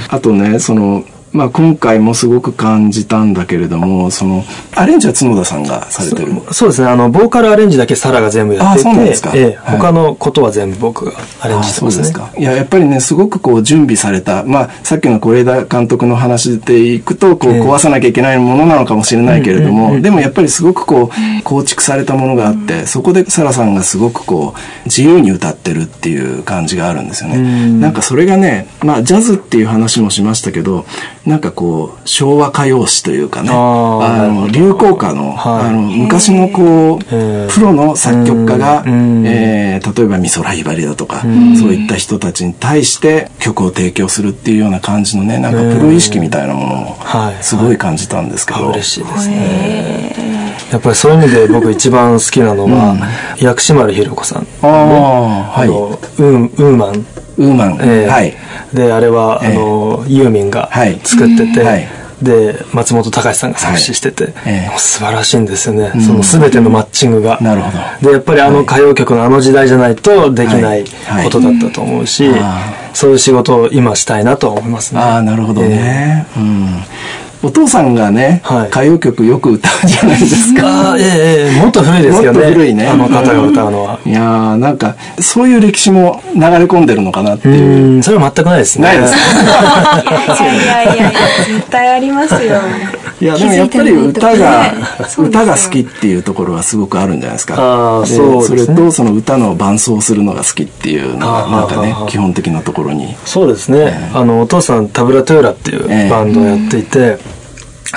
S3: あとねそのまあ今回もすごく感じたんだけれども、その、アレンジは角田さんがされてる？
S2: そうですね。あの、ボーカルアレンジだけサラが全部やってて、
S3: あそうなんですか
S2: 他のことは全部僕がアレンジしてますね。
S3: あそうですか。いや、やっぱりね、すごくこう準備された、まあ、さっきの是枝監督の話でいくと、こう、
S2: ええ
S3: 壊さなきゃいけないものなのかもしれないけれども、でもやっぱりすごくこう、構築されたものがあって、そこでサラさんがすごくこう、自由に歌ってるっていう感じがあるんですよね。なんかそれがね、まあ、ジャズっていう話もしましたけど、なんかこう、昭和歌謡史というかね、
S2: あ
S3: の、流行歌の、
S2: はい。
S3: あの、昔のこう、プロの作曲家が、
S2: うん
S3: えー例えば美空ひばりだとか、そういった人たちに対して曲を提供するっていうような感じのね、なんかプロ意識みたいなものも
S2: はい、
S3: すごい感じたんですけど。
S2: あ嬉しいですね。やっぱりそういう意味で僕一番好きなのは、薬師丸ひろ子さん。
S3: ああ、はい。
S2: ウーウーマン。
S3: ウーマン。
S2: ええ
S3: はい。
S2: で、あれは、
S3: ええ
S2: あの、ユーミンが
S3: はい
S2: 作ってて、
S3: はい
S2: で、松本隆さんが作詞してて、
S3: ええ
S2: もう素晴らしいんですよね。その全てのマッチングが。
S3: なるほど
S2: で、やっぱりあの歌謡曲のあの時代じゃないとできない
S3: はい
S2: ことだったと思うし、
S3: あ
S2: そういう仕事を今したいなとは思いますね。
S3: ああ、なるほどね。うん。お父さんがね、
S2: はい
S3: 歌謡曲よく歌うじゃないですか。
S2: ああ、ええええもっと古いですよね。
S3: もっと古いね
S2: あの方が歌うのは。
S3: いやーなんか、そういう歴史も流れ込んでるのかなって
S2: う
S3: いう。
S2: ん、それは全くないですね。
S3: ないですか？
S4: いやいやいや絶対ありますよ。
S3: いや、でもやっぱり歌が、歌が好きっていうところはすごくあるんじゃないですか。
S2: あー
S3: で
S2: そうですね
S3: れと、その歌の伴奏するのが好きっていうのが、
S2: あー
S3: なんかね基本的なところに。
S2: そうですね。あの、お父さん、タブラトゥーラっていう
S3: ええ
S2: バンドをやっていて、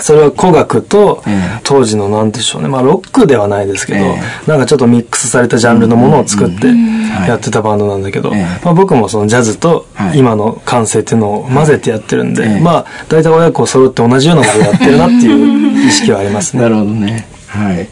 S2: それは古楽と
S3: ええ
S2: 当時のなんでしょうね。まあロックではないですけど、
S3: え
S2: なんかちょっとミックスされたジャンルのものを作って
S3: はい。
S2: やってたバンドなんだけど、
S3: ええ。
S2: まあ僕もそのジャズと
S3: はい。
S2: 今の感性っていうのを混ぜてやってるんで、
S3: ええ。
S2: まあ大体親子揃って同じようなことをやってるなっていう <laughs> 意識はありますね。
S3: なるほどね。はい。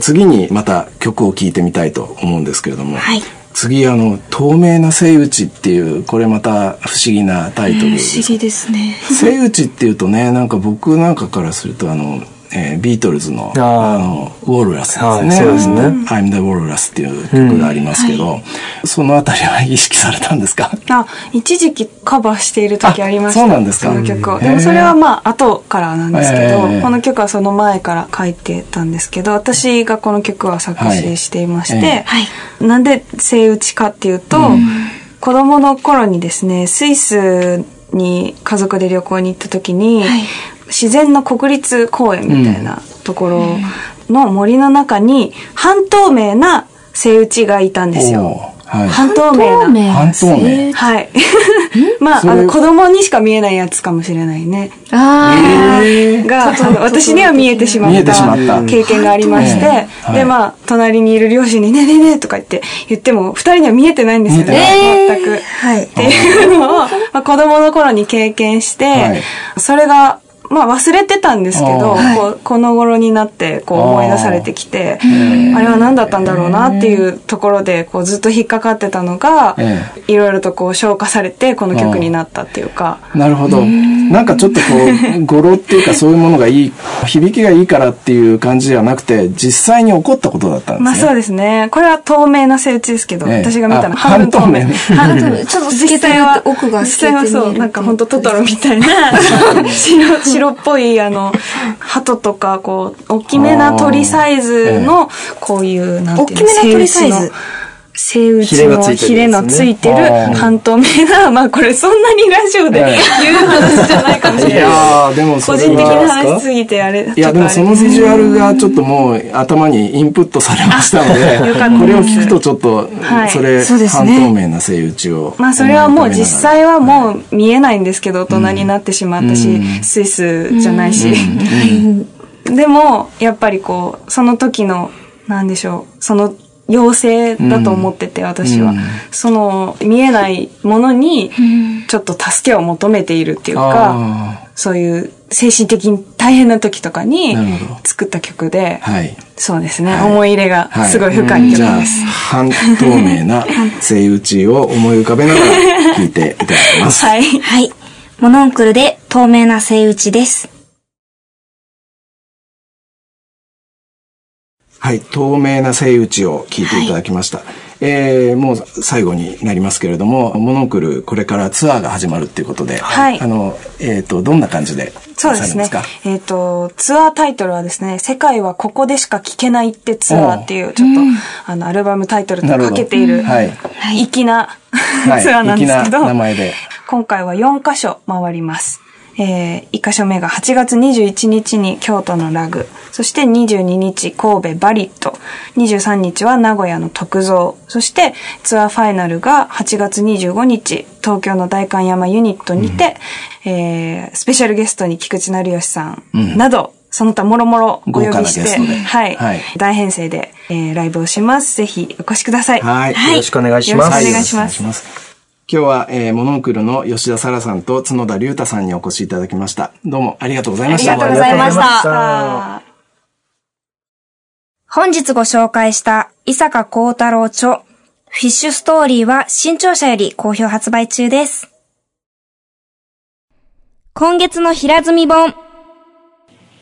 S3: 次にまた曲を聴いてみたいと思うんですけれども、
S1: はい
S3: 次、あの、透明なセイウチっていう、これまた不思議なタイトルです。
S4: 不思議ですね。
S3: セイウチっていうとね、なんか僕なんかからすると、あの、えービートルズの、
S2: あ
S3: の、ウォールラスですね。
S2: はいそうですね。
S3: I'm the Walrus っていう曲がありますけど、そのあたりは意識されたんですか？
S4: あ、一時期カバーしている時ありました。
S3: あそうなんですか。
S4: その曲を。
S3: うん。
S4: でもそれはまあ後からなんですけど、
S3: ええ
S4: この曲はその前から書いてたんですけど、私がこの曲は作詞していまして、
S3: はい
S1: はい。
S4: なんでセイウチかっていうと、子供の頃にですね、スイスに家族で旅行に行った時に、
S1: はい
S4: 自然の国立公園みたいなところの森の中に半透明なセイウチがいたんですよ。
S3: はい。
S4: 半透明な。
S3: 半透明。
S4: はい。まあ、あの、子供にしか見えないやつかもしれないね。
S1: あ
S4: が、あの私には見えてしまっ
S3: た。
S4: た。経験がありまして、で、まあ、隣にいる両親に、ねえねえねえとか言って、言っても、二人には見えてないんですよね。全く。
S1: はい。
S4: っていうのを、まあ、子供の頃に経験して、
S3: はい。
S4: それが、まあ忘れてたんですけど、こうこの頃になってこう思い出されてきて、
S3: ー。
S4: あれは何だったんだろうなっていうところでこうずっと引っかかってたのが、
S3: え
S4: いろいろとこう消化されてこの曲になったっていうか、
S3: なるほど。なんかちょっとこう、<laughs> 語呂っていうかそういうものがいい、響きがいいからっていう感じではなくて、実際に起こったことだったんですね。
S4: まあそうですね。これは透明な手打ちですけど、
S3: ええ。
S4: 私が見たの半分透明。
S3: 半透明。<laughs>
S1: ちょっと透
S4: 実
S1: けてる
S4: 際は、
S1: 奥が
S4: 実際はそう、なんか本当トトロみたいな、<laughs> 白、白っぽいあの、<laughs> 鳩とか、こう、大きめな鳥サイズの、こういう、なんていうの、
S1: 大きめな鳥サイズ
S4: セイウチの
S2: ヒレ
S4: のついてる半透明な、<laughs> まあこれそんなにラジオで
S3: え
S4: 言う話じゃないかもし
S3: い
S4: れない。
S3: やー、でもそ
S4: 個
S3: れ
S4: 人的な
S3: は、
S4: 話すぎてあれ、
S3: いや、でもそのビジュアルがちょっともう頭にインプットされましたので、<laughs> これを聞くとちょっと、
S4: はい。
S3: それ、半透明なセイウチを。
S4: まあそれはもう実際はも
S3: う、
S4: う見えないんですけど、大人になってしまったし、
S3: うん。
S4: スイスじゃないし。<laughs> でも、やっぱりこう、その時の、なんでしょう、その妖精だと思ってて、私は。
S3: うん
S4: その見えないものに、ちょっと助けを求めているっていうか、
S3: あ
S4: そういう精神的に大変な時とかに作った曲で、
S3: ーはい。
S4: そうですね、
S3: はい
S4: 思い入れが
S3: はい
S4: すごい深い曲
S3: じゃあ
S4: です。、
S3: 半透明な <laughs> セイウチを思い浮かべながら聞いていただきます。
S4: はい。
S1: はい。モノンクルで透明なセイウチです。
S3: はい、透明なセイウチを聞いていただきました。えー、もう最後になりますけれども、モノクル、これからツアーが始まるっていうことで、
S4: はい。
S3: あの、えっ、と、どんな感じで
S4: そうですね。えっ、と、ツアータイトルはですね、世界はここでしか聴けないってツアーっていう、ちょっと、あの、アルバムタイトルとかけている、
S3: なるほどはい。
S4: 粋な、
S3: はい。
S4: ツアーなんですけど、
S3: 名前で。
S4: 今回は4カ所回ります。えー、1カ所目が8月21日に京都のラグ、そして22日神戸バリット、23日は名古屋の徳蔵、そしてツアーファイナルが8月25日東京の大観山ユニットにて、えー、スペシャルゲストに菊池成吉さんなど、その他もろもろお呼びして、はい、
S3: はい。
S4: 大編成で、えー、ライブをします。ぜひお越しください。
S3: はい。
S2: よろしくお願いします。
S4: よろしくお願いします。
S3: 今日は、えー、モノクルの吉田沙羅さんと角田隆太さんにお越しいただきました。どうもありがとうございました。
S1: ありがとうございました本日ご紹介した伊坂幸太郎著フィッシュストーリーは新潮社より好評発売中です。今月の平積み本。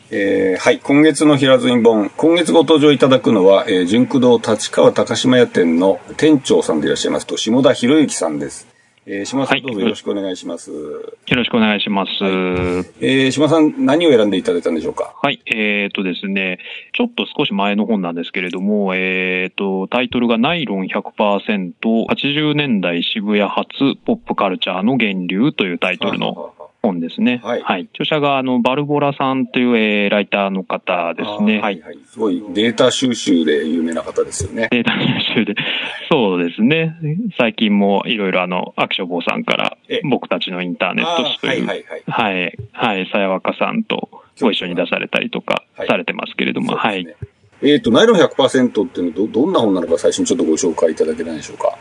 S5: えーはい。今月の平積み本。今月ご登場いただくのは、えー、純駆動立川高島屋店の店長さんでいらっしゃいますと、下田博之さんです。えー、下田さん
S6: はい。
S5: どうぞよろしくお願いします。
S6: よろしくお願いします。
S5: えー、下田さん何を選んでいただいたんでしょうか？
S6: はい、えー、とですね、ちょっと少し前の本なんですけれども、えー、と、タイトルがナイロン100%、80年代渋谷発ポップカルチャーの源流というタイトルの本ですね。
S5: はい
S6: 著者が、あの、バルボラさんという、えーライターの方ですね。はい。
S5: はい。すごいデータ収集で有名な方ですよね。
S6: データ収集で。そうですね。最近もいろいろあの、アクション坊さんから
S5: え
S6: 僕たちのインターネット誌という、
S5: はいはい
S6: はい、はい、さやわかさんとご一緒に出されたりとか
S5: はい
S6: されてますけれども、はい。
S5: そうですねえっ、と、ナイロン100%っていうのはど、どんな本なのか最初にちょっとご紹介いただけないでしょうか。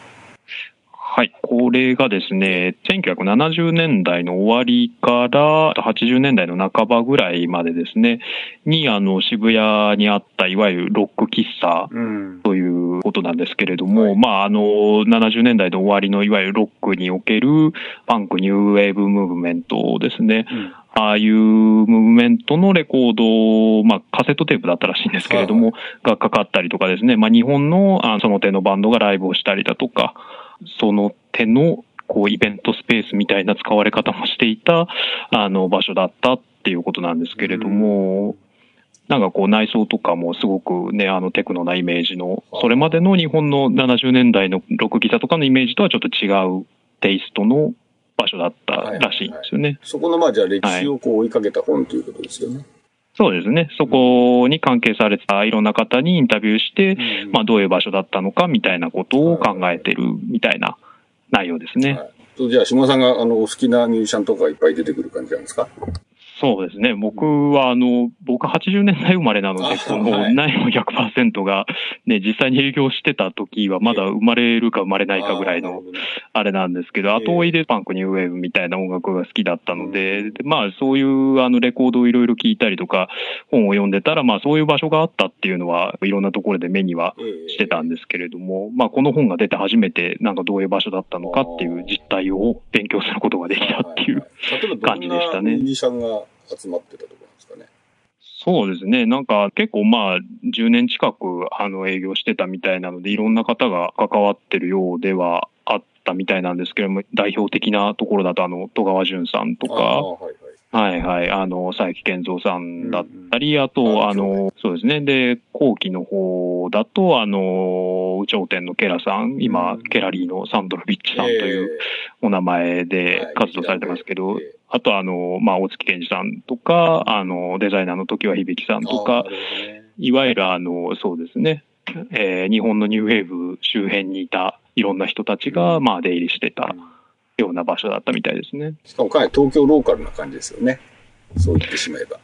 S6: はい。これがですね、1970年代の終わりから80年代の半ばぐらいまでですね、にあの渋谷にあったいわゆるロック喫茶
S5: うん。
S6: ということなんですけれども、
S5: はい
S6: まあ、あの、70年代の終わりのいわゆるロックにおけるパンクニューウェーブムーブメントですね。
S5: うん
S6: ああいうムーブメントのレコード、まあ、カセットテープだったらしいんですけれども、がかかったりとかですね、まあ、日本のあその手のバンドがライブをしたりだとか、その手のこうイベントスペースみたいな使われ方もしていたあの場所だったっていうことなんですけれども、なんかこう内装とかもすごくね、あのテクノなイメージの、それまでの日本の70年代のロックギターとかのイメージとはちょっと違うテイストの場所だったらしいんですよね。
S5: そこの、まあ、じゃあ歴史をこう追いかけた本ということですよね。
S6: そうですね。そこに関係されてたいろんな方にインタビューして、
S5: うん
S6: まあどういう場所だったのかみたいなことを考えてるみたいな内容ですね。
S5: はいじゃあ、下田さんが、あの、お好きなミュージシャンとかいっぱい出てくる感じなんですか？
S6: そうですね。僕は、あの、僕80年代生まれなので、
S5: あ
S6: この
S5: はい。
S6: ナイロン100%が、ね、実際に営業してた時は、まだ生まれるか生まれないかぐらいの、あれなんですけど、
S5: ええ
S6: 後追いでパンクニューウェーブみたいな音楽が好きだったので、でまあそういうあのレコードをいろいろ聞いたりとか、本を読んでたら、まあそういう場所があったっていうのは、いろんなところで目にはしてたんですけれども、まあこの本が出て初めて、なんかどういう場所だったのかっていう実態を勉強することができたっていう。
S5: 例えば、どんなミュージシャンが集まってたところなんですかね。
S6: そうですね。なんか結構まあ10年近くあの営業してたみたいなのでいろんな方が関わってるようではあったみたいなんですけれども、代表的なところだとあの戸川淳さんと
S5: あ
S6: か、
S5: あはいはい。
S6: はいはい、あの佐伯健三さんだったり、あ
S5: あ
S6: とあの、そうですね。で、後期の方だとあの、有頂天のケラさん、今、
S5: うん
S6: ケラリーのサンドロビッチさんというお名前で活動されてますけど、
S5: ええ
S6: あとあの、まあ、大月健二さんとか、あの、デザイナーの時は響さんとかいわゆるあの、そうですね、えー日本のニューウェーブ周辺にいたいろんな人たちが、まあ、出入りしてたような場所だったみたいですね。
S5: しかもかなり東京ローカルな感じですよね。そう言ってしまえば。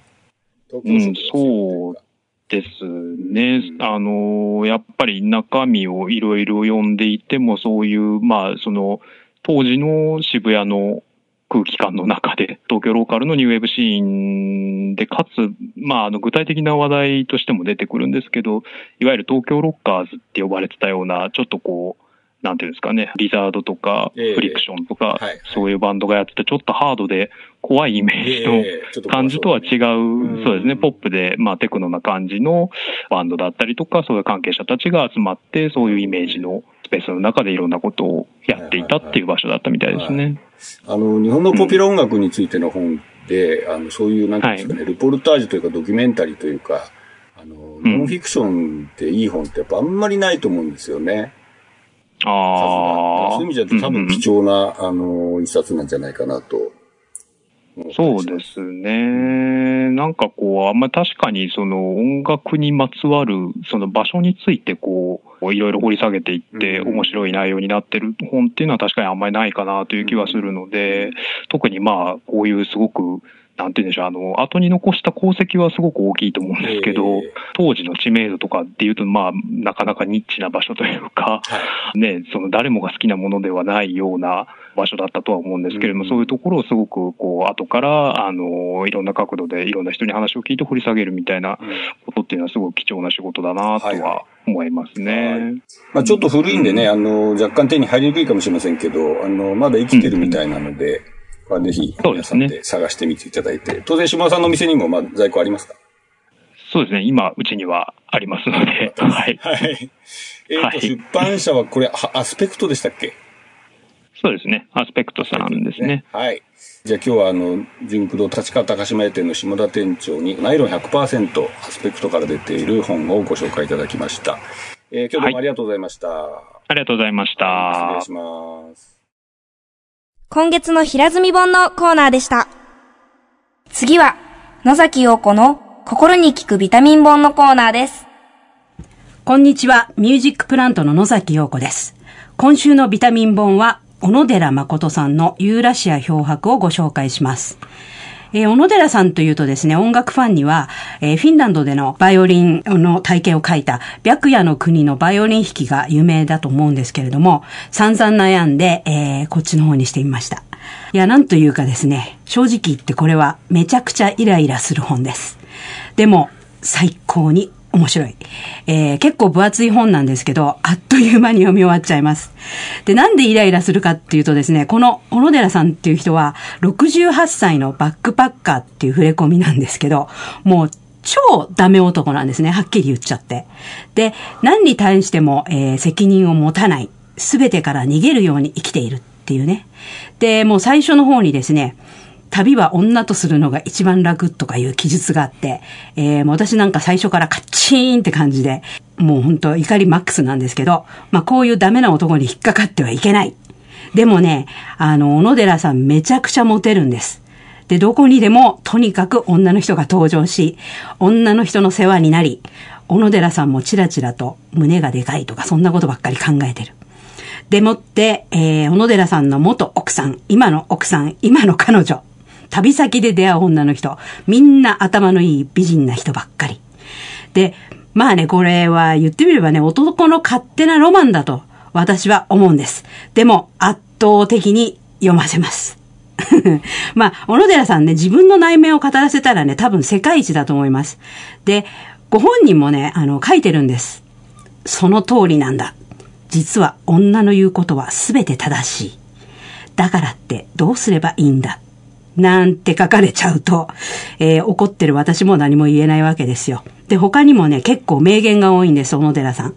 S5: 東
S6: うん
S5: 京色が強いというか
S6: ですね。
S5: うん
S6: あの、やっぱり中身をいろいろ読んでいても、そういう、まあ、その、当時の渋谷の空気感の中で、東京ローカルのニューウェーブシーンで、かつ、まあ、あの、具体的な話題としても出てくるんですけど、いわゆる東京ロッカーズって呼ばれてたような、ちょっとこう、なんていうんですかね、リザードとか、
S5: ええ。
S6: フリクションとか、そういうバンドがやってて、ちょっとハードで怖いイメージ
S5: と
S6: 感じとは違
S5: う
S6: そうですね、ポップで、まあテクノな感じのバンドだったりとか、そういう関係者たちが集まって、そういうイメージのスペースの中でいろんなことをやっていたっていう場所だったみたいですね。
S7: あの、日本のポピュラー音楽についての本で、あの、そういう、なんていうんですかね、
S6: はい。
S7: ルポルタージュというかドキュメンタリーというか、あの、ノンフィクションっていい本ってやっぱあんまりないと思うんですよね。数が
S6: ああ。
S7: そういう意味じゃ多分貴重な、あの、一冊なんじゃないかなと。
S6: そうですね。なんかこう、あんまり確かにその音楽にまつわるその場所についてこう、いろいろ掘り下げていって
S7: うん。
S6: 面白い内容になってる本っていうのは確かにあんまりないかなという気はするので、特にまあ、こういうすごく、なんて言うんでしょう、あの、後に残した功績はすごく大きいと思うんですけど、
S7: ええ。
S6: 当時の知名度とかっていうと、まあ、なかなかニッチな場所というか、ね、その誰もが好きなものではないような場所だったとは思うんですけれども、
S7: うん
S6: そういうところをすごく、こう、後から、あの、いろんな角度でいろんな人に話を聞いて掘り下げるみたいなことっていうのはすごく貴重な仕事だなと
S7: はいは
S6: は思いますね。
S7: まあちょっと古いんでね、あの、若干手に入りにくいかもしれませんけど、あの、まだ生きてるみたいなので、まあぜひ、皆さん
S6: で
S7: 探してみていただいて、当然島田さんのお店にも、まあ在庫ありますか？
S6: そうですね、今、うちにはありますので、<laughs> はい。
S7: はい。えっ、と、
S6: はい。
S7: 出版社はこれ、はアスペクトでしたっけ？
S6: そうですね、アスペクトさんですね。
S7: はい。じゃあ今日はあの、純駆動立川高島屋店の下田店長にナイロン100%アスペクトから出ている本をご紹介いただきました。えー今日どうもありがとうございました。
S6: ありがとうございました。
S7: 失礼します。
S1: 今月の平積み本のコーナーでした。次は、野崎陽子の心に効くビタミン本のコーナーです。
S8: こんにちは、ミュージックプラントの野崎陽子です。今週のビタミン本は、小野寺誠さんのユーラシア漂白をご紹介します。えー小野寺さんというとですね、音楽ファンには、えーフィンランドでのバイオリンの体験を書いた、白夜の国のバイオリン弾きが有名だと思うんですけれども、散々悩んで、えーこっちの方にしてみました。いや、なんというかですね、正直言ってこれはめちゃくちゃイライラする本です。でも、最高に面白い。えー結構分厚い本なんですけど、あっという間に読み終わっちゃいます。で、なんでイライラするかっていうとですね、この小野寺さんっていう人は、68歳のバックパッカーっていう触れ込みなんですけど、もう超ダメ男なんですね。はっきり言っちゃって。で、何に対しても、えー責任を持たない。すべてから逃げるように生きているっていうね。で、もう最初の方にですね、旅は女とするのが一番楽とかいう記述があって、えー、もう私なんか最初からカッチーンって感じで、もう本当怒りマックスなんですけど、まあこういうダメな男に引っかかってはいけない。でもね、あの、小野寺さんめちゃくちゃモテるんです。で、どこにでもとにかく女の人が登場し、女の人の世話になり、小野寺さんもチラチラと胸がでかいとかそんなことばっかり考えてる。でもって、えー、小野寺さんの元奥さん、今の奥さん、今の彼女、旅先で出会う女の人、みんな頭のいい美人な人ばっかり。で、まあね、これは言ってみればね、男の勝手なロマンだと私は思うんです。でも、圧倒的に読ませます。<laughs> まあ、小野寺さんね、自分の内面を語らせたらね、多分世界一だと思います。で、ご本人もね、あの、書いてるんです。その通りなんだ。実は女の言うことは全て正しい。だからってどうすればいいんだ。なんて書かれちゃうと、えー怒ってる私も何も言えないわけですよ。で、他にもね、結構名言が多いんです、小野寺さん。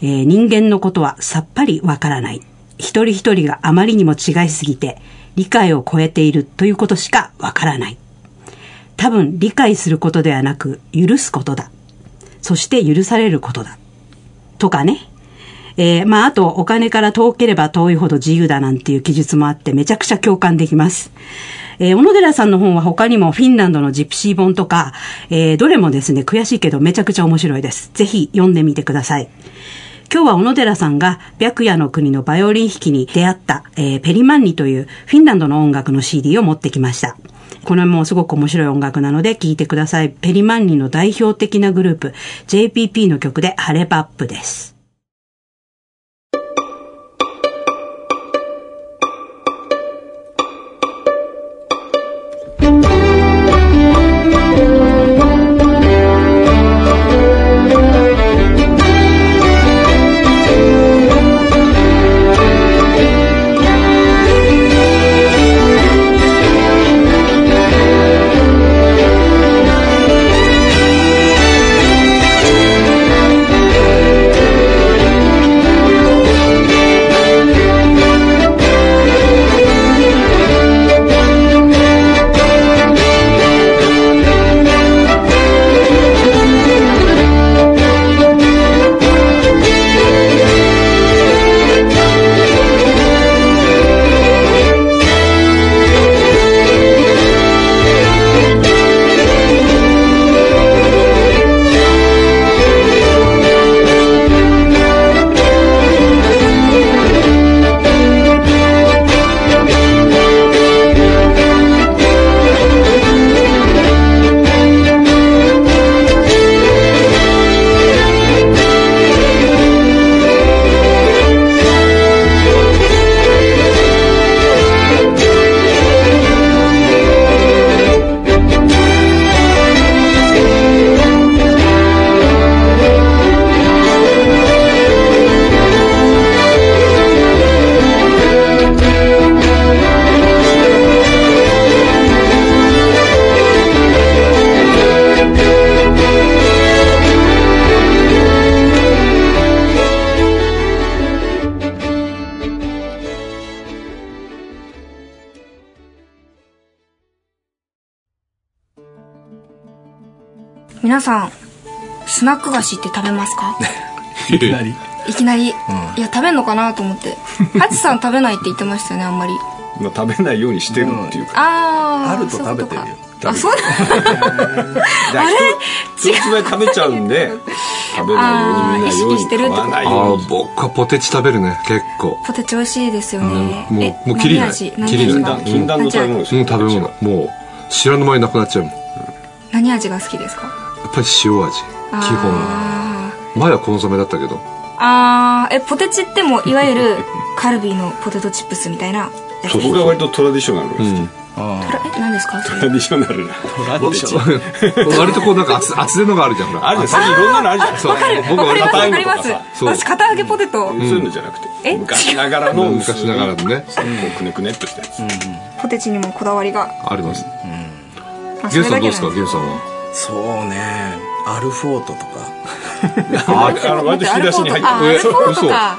S8: えー人間のことはさっぱりわからない。一人一人があまりにも違いすぎて、理解を超えているということしかわからない。多分理解することではなく、許すことだ。そして許されることだ。とかね。えーまあ、あと、お金から遠ければ遠いほど自由だなんていう記述もあって、めちゃくちゃ共感できます。えー小野寺さんの本は他にもフィンランドのジプシー本とか、えーどれもですね、悔しいけどめちゃくちゃ面白いです。ぜひ読んでみてください。今日は小野寺さんが白夜の国のバイオリン弾きに出会った、えーペリマンニというフィンランドの音楽の CD を持ってきました。これもすごく面白い音楽なので聴いてください。ペリマンニの代表的なグループ JPP の曲でハレパップです。
S1: 「さんスナック菓子って食べますか？
S3: いきなり。
S1: いきなり、いや食べんのかなと思って。ハチさん食べないって言ってましたよねあんまり。
S5: まあ、食べないようにしてるっていうか。
S1: ああ
S3: あると食べてるよ。
S1: あそう
S5: あれ？違う。食べちゃうんで、食べないように見ないように。
S1: あー意識してるってこと
S9: あ。僕はポテチ食べるね結構。
S1: ポテチ美味しいですよね、
S9: うんもう
S1: え
S9: もう切りない。切りない
S5: 禁断の食べ物ですよ。
S9: うん食べ物。もう知らぬ間になくなっちゃう。もんや
S1: 何味が好きですか？
S9: っぱり塩味基本
S1: あ
S9: 前はコンソメだったけど
S1: ーあーえポテチってもいわゆる <laughs> カルビーのポテトチップスみたいなやつ？
S5: 僕は割とトラディショナルが好き。
S9: うん
S1: え何ですか？
S5: トラディショナルな。
S9: 割とこうなんか厚厚手のがあるじゃんほら
S5: あるじゃん、最近いろんなのあるじゃん。
S9: そう僕は
S1: わかりますわかります
S9: そう
S1: 私片揚げポテト、
S5: そういうのじゃなくて。
S1: え
S5: 昔ながらの。
S9: 昔ながらのね
S5: こうくねくねっとしたやつ。
S1: ポテチにもこだわりが
S9: あります
S1: あ
S9: ゲンさんどうですかゲンさんは
S3: そうね。アルフォートとか。
S5: ああの、割と引き出しに入ってる。
S1: あアルフォートか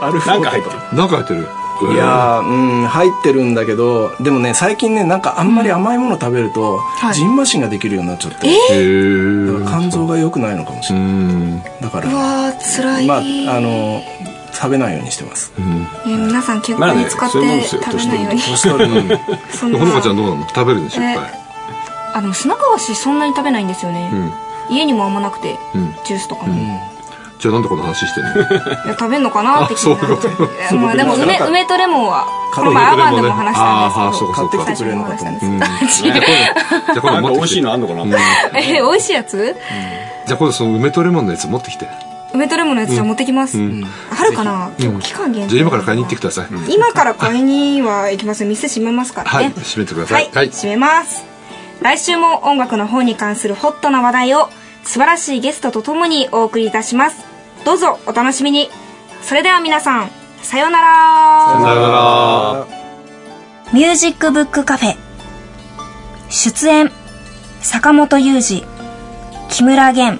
S3: アルフ
S5: なんか入ってる？
S9: なんか入ってる
S3: いやー、うん、入ってるんだけど、でもね、最近ね、なんかあんまり甘いもの食べると、
S1: はい
S3: ジンマシンができるようになっちゃって、
S9: へ
S3: だ
S9: え
S3: から肝臓が良くないのかもし
S9: う
S3: れない。
S9: ん
S3: だから、
S1: うわー辛い、
S3: まあ、あの、食べないようにしてます。
S1: いや皆さん結
S5: まあね
S1: 構に使って
S5: そういうもんですよ
S1: 食べないように、
S3: 年取るのに。<laughs>
S1: そ
S9: ほのかちゃんどうなの？食べるでしょいっぱい
S1: あでもスナック菓子そんなに食べないんですよね、
S9: うん。
S1: 家にもあんまなくて、
S9: うん。
S1: ジュースとかも、い
S9: じゃあなんでこの話してんの？
S1: や食べんのかなって気になる。<laughs>
S9: あそういうこと
S1: いや <laughs> まあでも梅梅とレモンはこの前アバンでも話したんですけど。
S3: 買ってきてくれるのかと思って。
S9: うん。じゃあ今度
S5: 美味しいのあんのかな？<laughs>
S1: え美味しいやつ？
S9: じゃあ今度その梅とレモンのやつ持ってきて。
S1: 梅とレモンのやつじゃあ持ってきます、
S9: ん。
S1: あるかな、今日期間限定。
S9: じゃあ今から買いに行ってください。
S1: 今から買いには行きます。店閉めますからね。
S9: はい。閉めてくださ
S1: はい
S9: い、はい。
S1: 閉めます来週も音楽の方に関するホットな話題を素晴らしいゲストとともにお送りいたします。どうぞお楽しみに。それでは皆さんさようなら。
S9: さよなら。
S1: ミュージックブックカフェ。出演坂本雄二木村玄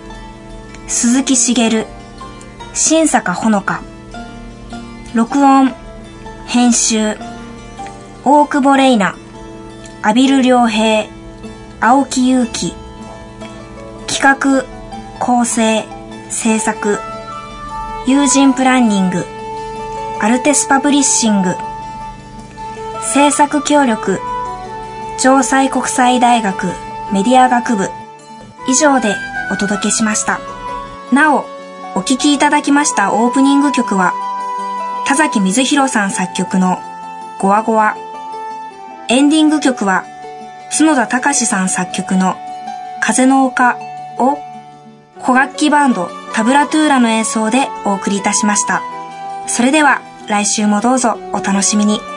S1: 鈴木茂新坂ほのか。録音編集大久保玲奈阿比留良平青木祐希企画構成制作。友人プランニング。アルテスパブリッシング。制作協力。城西国際大学メディア学部。以上でお届けしました。なおお聴きいただきましたオープニング曲は田崎水弘さん作曲の「ゴワゴワ」エンディング曲は角田隆さん作曲の「風の丘」を古楽器バンドタブラトゥーラの演奏でお送りいたしました。それでは来週もどうぞお楽しみに。